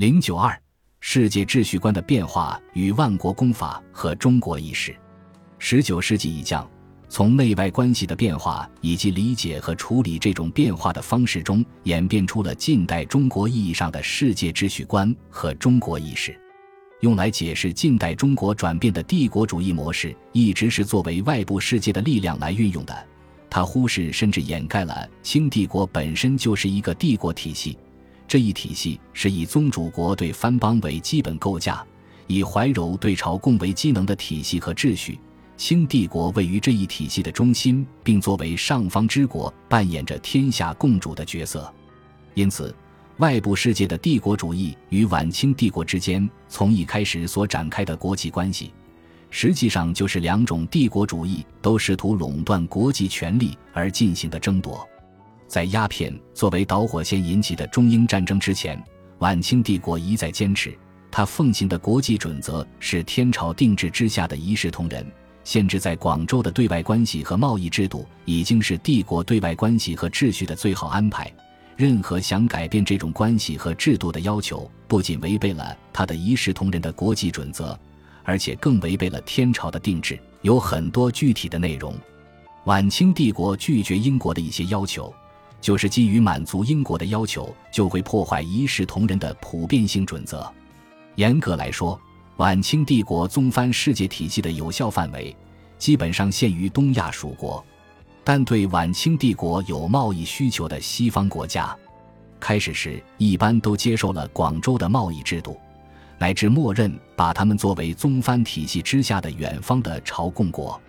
零九二，世界秩序观的变化与万国公法和中国意识。十九世纪已降，从内外关系的变化以及理解和处理这种变化的方式中，演变出了近代中国意义上的世界秩序观和中国意识。用来解释近代中国转变的帝国主义模式，一直是作为外部世界的力量来运用的。它忽视甚至掩盖了清帝国本身就是一个帝国体系。这一体系是以宗主国对藩邦为基本构架，以怀柔对朝贡为机能的体系和秩序。清帝国位于这一体系的中心，并作为上方之国，扮演着天下共主的角色。因此。外部世界的帝国主义与晚清帝国之间从一开始所展开的国际关系，实际上就是两种帝国主义都试图垄断国际权力而进行的争夺。在鸦片作为导火线引起的中英战争之前，晚清帝国一再坚持，他奉行的国际准则是天朝定制之下的一视同仁，限制在广州的对外关系和贸易制度已经是帝国对外关系和秩序的最好安排。任何想改变这种关系和制度的要求，不仅违背了他的一视同仁的国际准则，而且更违背了天朝的定制。有很多具体的内容，晚清帝国拒绝英国的一些要求，就是基于满足英国的要求，就会破坏一视同仁的普遍性准则。严格来说，晚清帝国宗藩世界体系的有效范围，基本上限于东亚属国。但对晚清帝国有贸易需求的西方国家，开始时一般都接受了广州的贸易制度，乃至默认把他们作为宗藩体系之下的远方的朝贡国。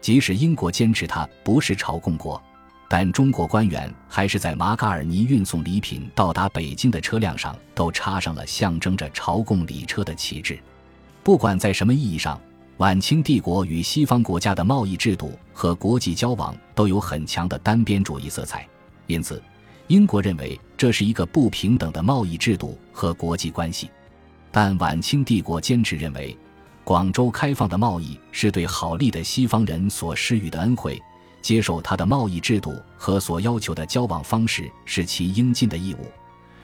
即使英国坚持它不是朝贡国，但中国官员还是在马嘎尔尼运送礼品到达北京的车辆上都插上了象征着朝贡礼车的旗帜。不管在什么意义上。晚清帝国与西方国家的贸易制度和国际交往都有很强的单边主义色彩，因此，英国认为这是一个不平等的贸易制度和国际关系。但晚清帝国坚持认为，广州开放的贸易是对好利的西方人所施予的恩惠，接受他的贸易制度和所要求的交往方式是其应尽的义务。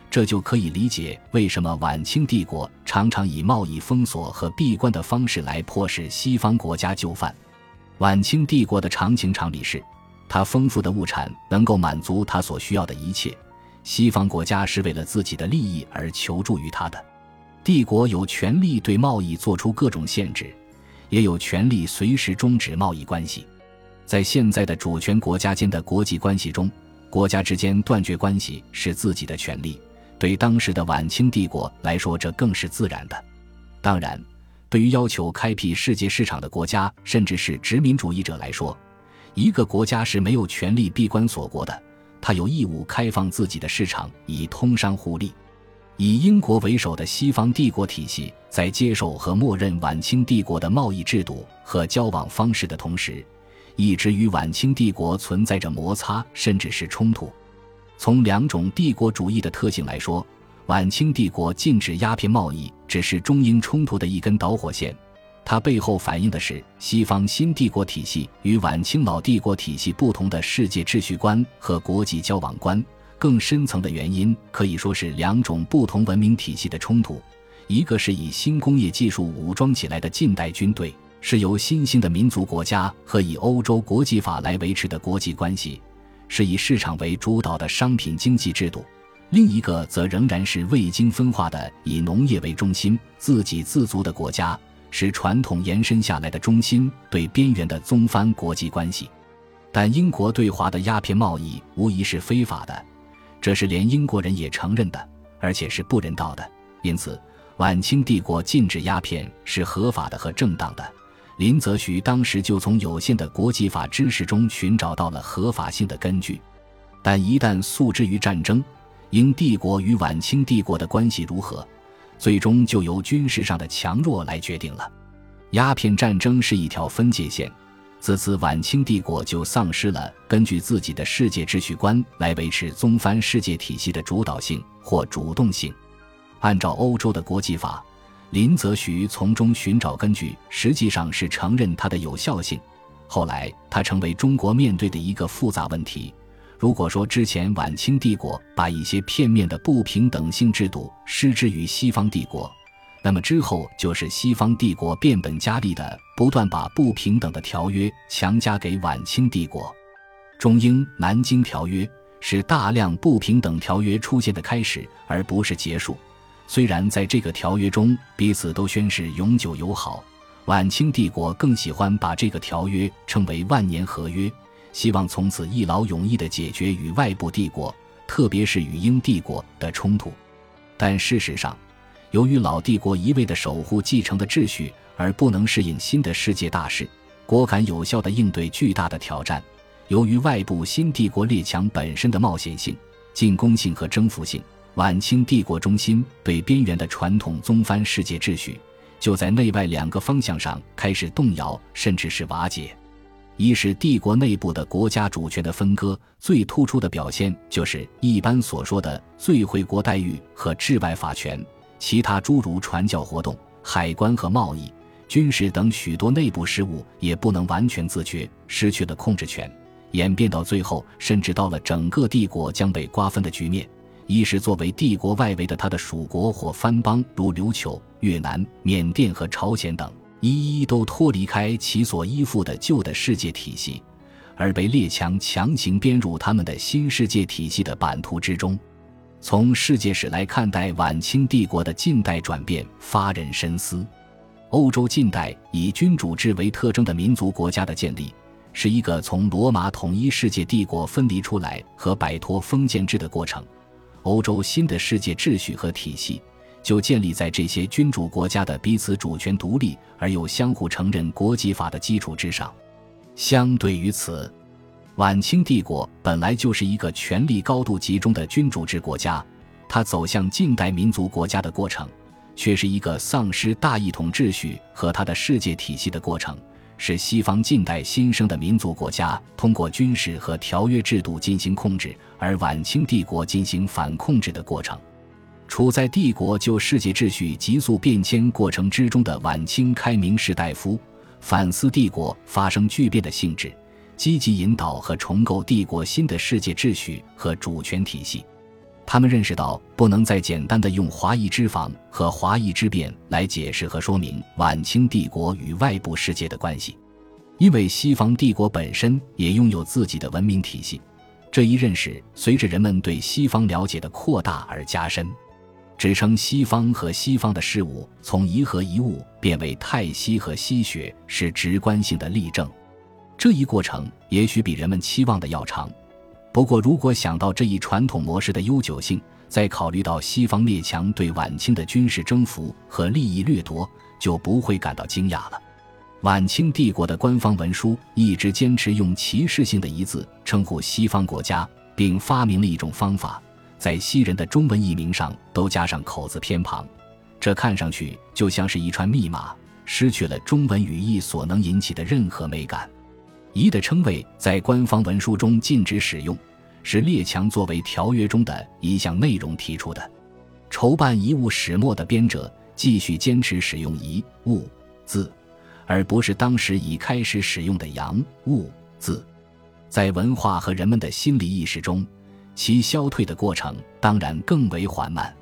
这就可以理解为什么晚清帝国常常以贸易封锁和闭关的方式来迫使西方国家就范。晚清帝国的常情常理是，它丰富的物产能够满足它所需要的一切，西方国家是为了自己的利益而求助于它的。帝国有权利对贸易做出各种限制，也有权利随时终止贸易关系。在现在的主权国家间的国际关系中，国家之间断绝关系是自己的权利。对当时的晚清帝国来说，这更是自然的。当然，对于要求开辟世界市场的国家，甚至是殖民主义者来说，一个国家是没有权利闭关锁国的，他有义务开放自己的市场以通商互利。以英国为首的西方帝国体系在接受和默认晚清帝国的贸易制度和交往方式的同时，一直与晚清帝国存在着摩擦，甚至是冲突。从两种帝国主义的特性来说，晚清帝国禁止鸦片贸易只是中英冲突的一根导火线，它背后反映的是西方新帝国体系与晚清老帝国体系不同的世界秩序观和国际交往观。更深层的原因可以说是两种不同文明体系的冲突：一个是以新工业技术武装起来的近代军队，是由新兴的民族国家和以欧洲国际法来维持的国际关系。是以市场为主导的商品经济制度，另一个则仍然是未经分化的以农业为中心、自给自足的国家，是传统延伸下来的中心对边缘的宗藩国际关系。但英国对华的鸦片贸易无疑是非法的，这是连英国人也承认的，而且是不人道的。因此，晚清帝国禁止鸦片是合法的和正当的。林则徐当时就从有限的国际法知识中寻找到了合法性的根据，但一旦诉之于战争，英帝国与晚清帝国的关系如何，最终就由军事上的强弱来决定了。鸦片战争是一条分界线，自此晚清帝国就丧失了根据自己的世界秩序观来维持宗藩世界体系的主导性或主动性。按照欧洲的国际法。林则徐从中寻找根据，实际上是承认它的有效性。后来，它成为中国面对的一个复杂问题：如果说之前晚清帝国把一些片面的不平等性制度施之于西方帝国，那么之后就是西方帝国变本加厉的不断把不平等的条约强加给晚清帝国。中英《南京条约》是大量不平等条约出现的开始，而不是结束。虽然在这个条约中彼此都宣誓永久友好，晚清帝国更喜欢把这个条约称为万年合约，希望从此一劳永逸地解决与外部帝国，特别是与英帝国的冲突。但事实上，由于老帝国一味地守护继承的秩序，而不能适应新的世界大势，果敢有效地应对巨大的挑战。由于外部新帝国列强本身的冒险性、进攻性和征服性。晚清帝国中心对边缘的传统宗藩世界秩序，就在内外两个方向上开始动摇，甚至是瓦解。一是帝国内部的国家主权的分割，最突出的表现就是一般所说的最惠国待遇和治外法权，其他诸如传教活动、海关和贸易、军事等许多内部事务也不能完全自觉，失去了控制权，演变到最后，甚至到了整个帝国将被瓜分的局面。一是作为帝国外围的他的属国或藩邦，如琉球、越南、缅甸和朝鲜等，一一都脱离开其所依附的旧的世界体系，而被列强强行编入他们的新世界体系的版图之中。从世界史来看待晚清帝国的近代转变，发人深思。欧洲近代以君主制为特征的民族国家的建立，是一个从罗马统一世界帝国分离出来和摆脱封建制的过程。欧洲新的世界秩序和体系，就建立在这些君主国家的彼此主权独立而又相互承认国际法的基础之上。相对于此，晚清帝国本来就是一个权力高度集中的君主制国家，它走向近代民族国家的过程，却是一个丧失大一统秩序和它的世界体系的过程。是西方近代新生的民族国家通过军事和条约制度进行控制，而晚清帝国进行反控制的过程。处在帝国就世界秩序急速变迁过程之中的晚清开明士大夫，反思帝国发生巨变的性质，积极引导和重构帝国新的世界秩序和主权体系。他们认识到，不能再简单的用华夷之防和华夷之变来解释和说明晚清帝国与外部世界的关系，因为西方帝国本身也拥有自己的文明体系。这一认识随着人们对西方了解的扩大而加深。指称西方和西方的事物从一和一物变为太西和西学是直观性的例证。这一过程也许比人们期望的要长。不过，如果想到这一传统模式的悠久性，再考虑到西方列强对晚清的军事征服和利益掠夺，就不会感到惊讶了。晚清帝国的官方文书一直坚持用歧视性的一字称呼西方国家，并发明了一种方法，在西人的中文译名上都加上口字偏旁，这看上去就像是一串密码，失去了中文语义所能引起的任何美感。夷的称谓在官方文书中禁止使用，是列强作为条约中的一项内容提出的。筹办遗物始末的编者继续坚持使用“夷物”字，而不是当时已开始使用的“洋物”字。在文化和人们的心理意识中，其消退的过程当然更为缓慢。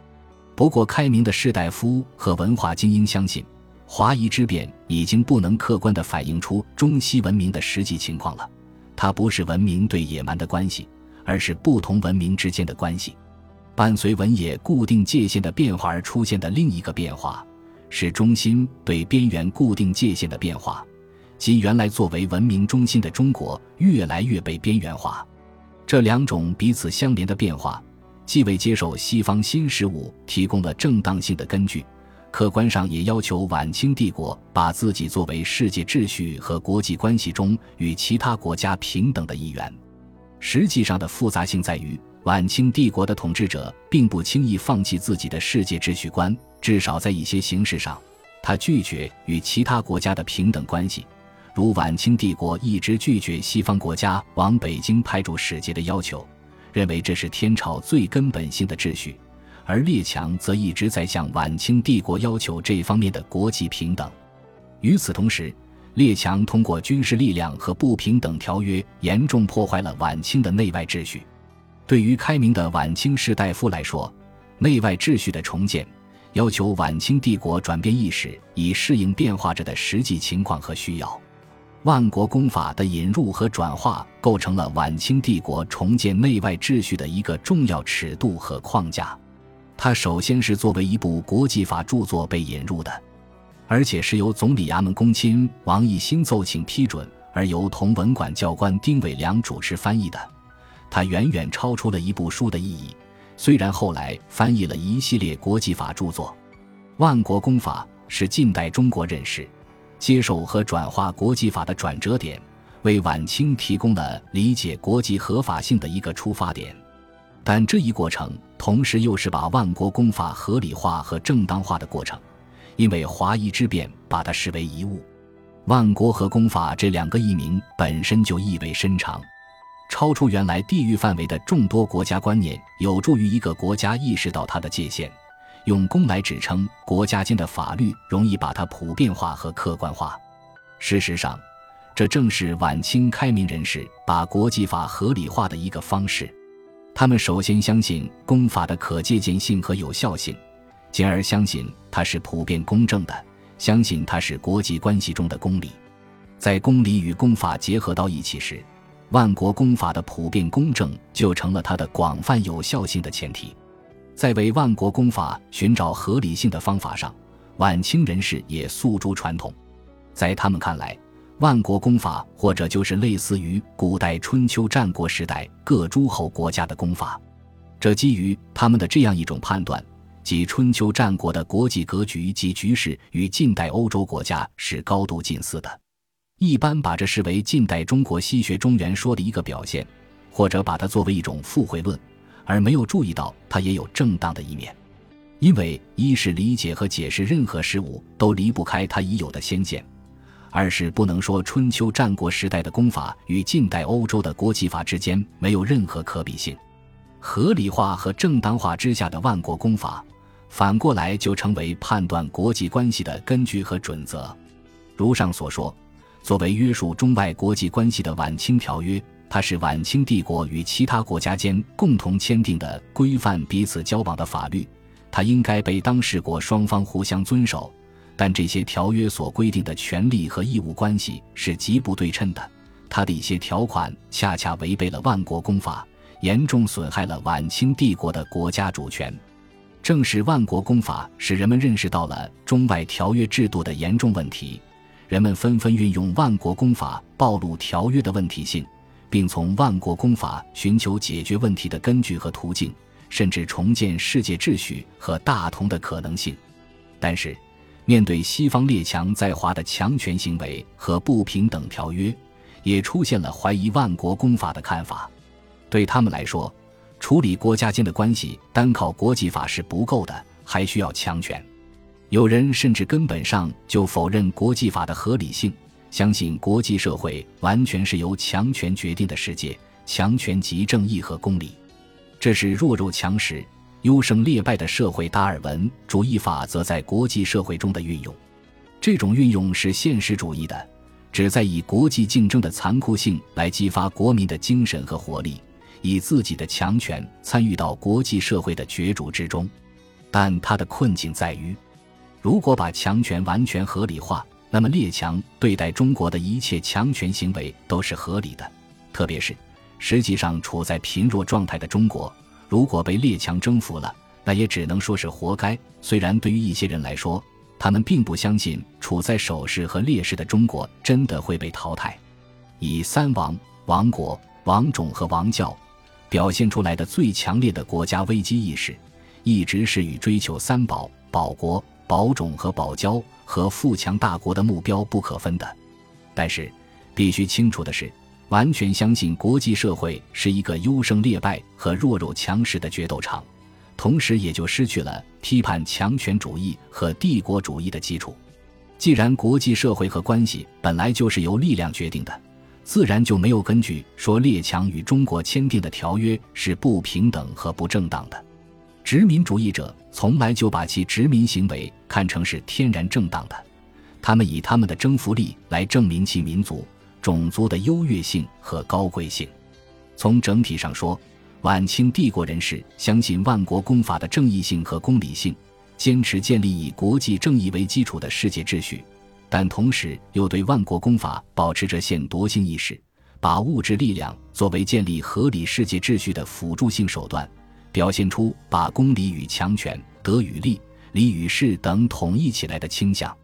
不过，开明的士大夫和文化精英相信。华夷之变已经不能客观地反映出中西文明的实际情况了，它不是文明对野蛮的关系，而是不同文明之间的关系。伴随文野固定界限的变化而出现的另一个变化，是中心对边缘固定界限的变化，即原来作为文明中心的中国越来越被边缘化。这两种彼此相连的变化，既为接受西方新事物提供了正当性的根据。客观上也要求晚清帝国把自己作为世界秩序和国际关系中与其他国家平等的一员。实际上的复杂性在于，晚清帝国的统治者并不轻易放弃自己的世界秩序观，至少在一些形式上，他拒绝与其他国家的平等关系，如晚清帝国一直拒绝西方国家往北京派驻使节的要求，认为这是天朝最根本性的秩序。而列强则一直在向晚清帝国要求这方面的国际平等。与此同时，列强通过军事力量和不平等条约，严重破坏了晚清的内外秩序。对于开明的晚清士大夫来说，内外秩序的重建，要求晚清帝国转变意识，以适应变化着的实际情况和需要。万国公法的引入和转化，构成了晚清帝国重建内外秩序的一个重要尺度和框架。它首先是作为一部国际法著作被引入的。而且是由总理衙门公卿王奕兴奏请批准，而由同文馆教官丁伟良主持翻译的。它远远超出了一部书的意义。虽然后来翻译了一系列国际法著作，《万国公法》是近代中国认识、接受和转化国际法的转折点，为晚清提供了理解国际合法性的一个出发点。但这一过程同时又是把万国公法合理化和正当化的过程。因为华夷之变，把它视为遗物。万国和公法这两个译名本身就意味深长，超出原来地域范围的众多国家观念，有助于一个国家意识到它的界限。用公来指称国家间的法律，容易把它普遍化和客观化。事实上，这正是晚清开明人士把国际法合理化的一个方式。他们首先相信公法的可借鉴性和有效性。进而相信它是普遍公正的，相信它是国际关系中的公理。在公理与公法结合到一起时，万国公法的普遍公正就成了它的广泛有效性的前提。在为万国公法寻找合理性的方法上，晚清人士也诉诸传统。在他们看来，万国公法或者就是类似于古代春秋战国时代各诸侯国家的公法。这基于他们的这样一种判断。即春秋战国的国际格局及局势与近代欧洲国家是高度近似的，一般把这视为近代中国西学中原说的一个表现，或者把它作为一种附会论，而没有注意到它也有正当的一面。因为一是理解和解释任何事物都离不开它已有的先见，二是不能说春秋战国时代的功法与近代欧洲的国际法之间没有任何可比性。合理化和正当化之下的万国公法。反过来就成为判断国际关系的根据和准则。如上所说，作为约束中外国际关系的晚清条约，它是晚清帝国与其他国家间共同签订的规范彼此交往的法律，它应该被当事国双方互相遵守。但这些条约所规定的权利和义务关系是极不对称的，它的一些条款恰恰违背了万国公法，严重损害了晚清帝国的国家主权。正是万国公法使人们认识到了中外条约制度的严重问题，人们纷纷运用万国公法暴露条约的问题性，并从万国公法寻求解决问题的根据和途径，甚至重建世界秩序和大同的可能性。但是，面对西方列强在华的强权行为和不平等条约，也出现了怀疑万国公法的看法。对他们来说，处理国家间的关系，单靠国际法是不够的，还需要强权。有人甚至根本上就否认国际法的合理性，相信国际社会完全是由强权决定的世界，强权即正义和公理。这是弱肉强食、优胜劣败的社会达尔文主义法则在国际社会中的运用。这种运用是现实主义的，旨在以国际竞争的残酷性来激发国民的精神和活力。以自己的强权参与到国际社会的角逐之中，但他的困境在于，如果把强权完全合理化，那么列强对待中国的一切强权行为都是合理的。特别是实际上处在贫弱状态的中国，如果被列强征服了，那也只能说是活该。虽然对于一些人来说，他们并不相信处在守势和劣势的中国真的会被淘汰。以三王、王国、王种和王教。表现出来的最强烈的国家危机意识，一直是与追求三保、保国、保种和保交和富强大国的目标不可分的。但是，必须清楚的是，完全相信国际社会是一个优胜劣败和弱肉强食的决斗场，同时也就失去了批判强权主义和帝国主义的基础。既然国际社会和关系本来就是由力量决定的。自然就没有根据说列强与中国签订的条约是不平等和不正当的。殖民主义者从来就把其殖民行为看成是天然正当的，他们以他们的征服力来证明其民族、种族的优越性和高贵性。从整体上说，晚清帝国人士相信万国公法的正义性和公理性，坚持建立以国际正义为基础的世界秩序，但同时又对万国公法保持着现夺性意识，把物质力量作为建立合理世界秩序的辅助性手段，表现出把公理与强权、德与利、礼与势等统一起来的倾向。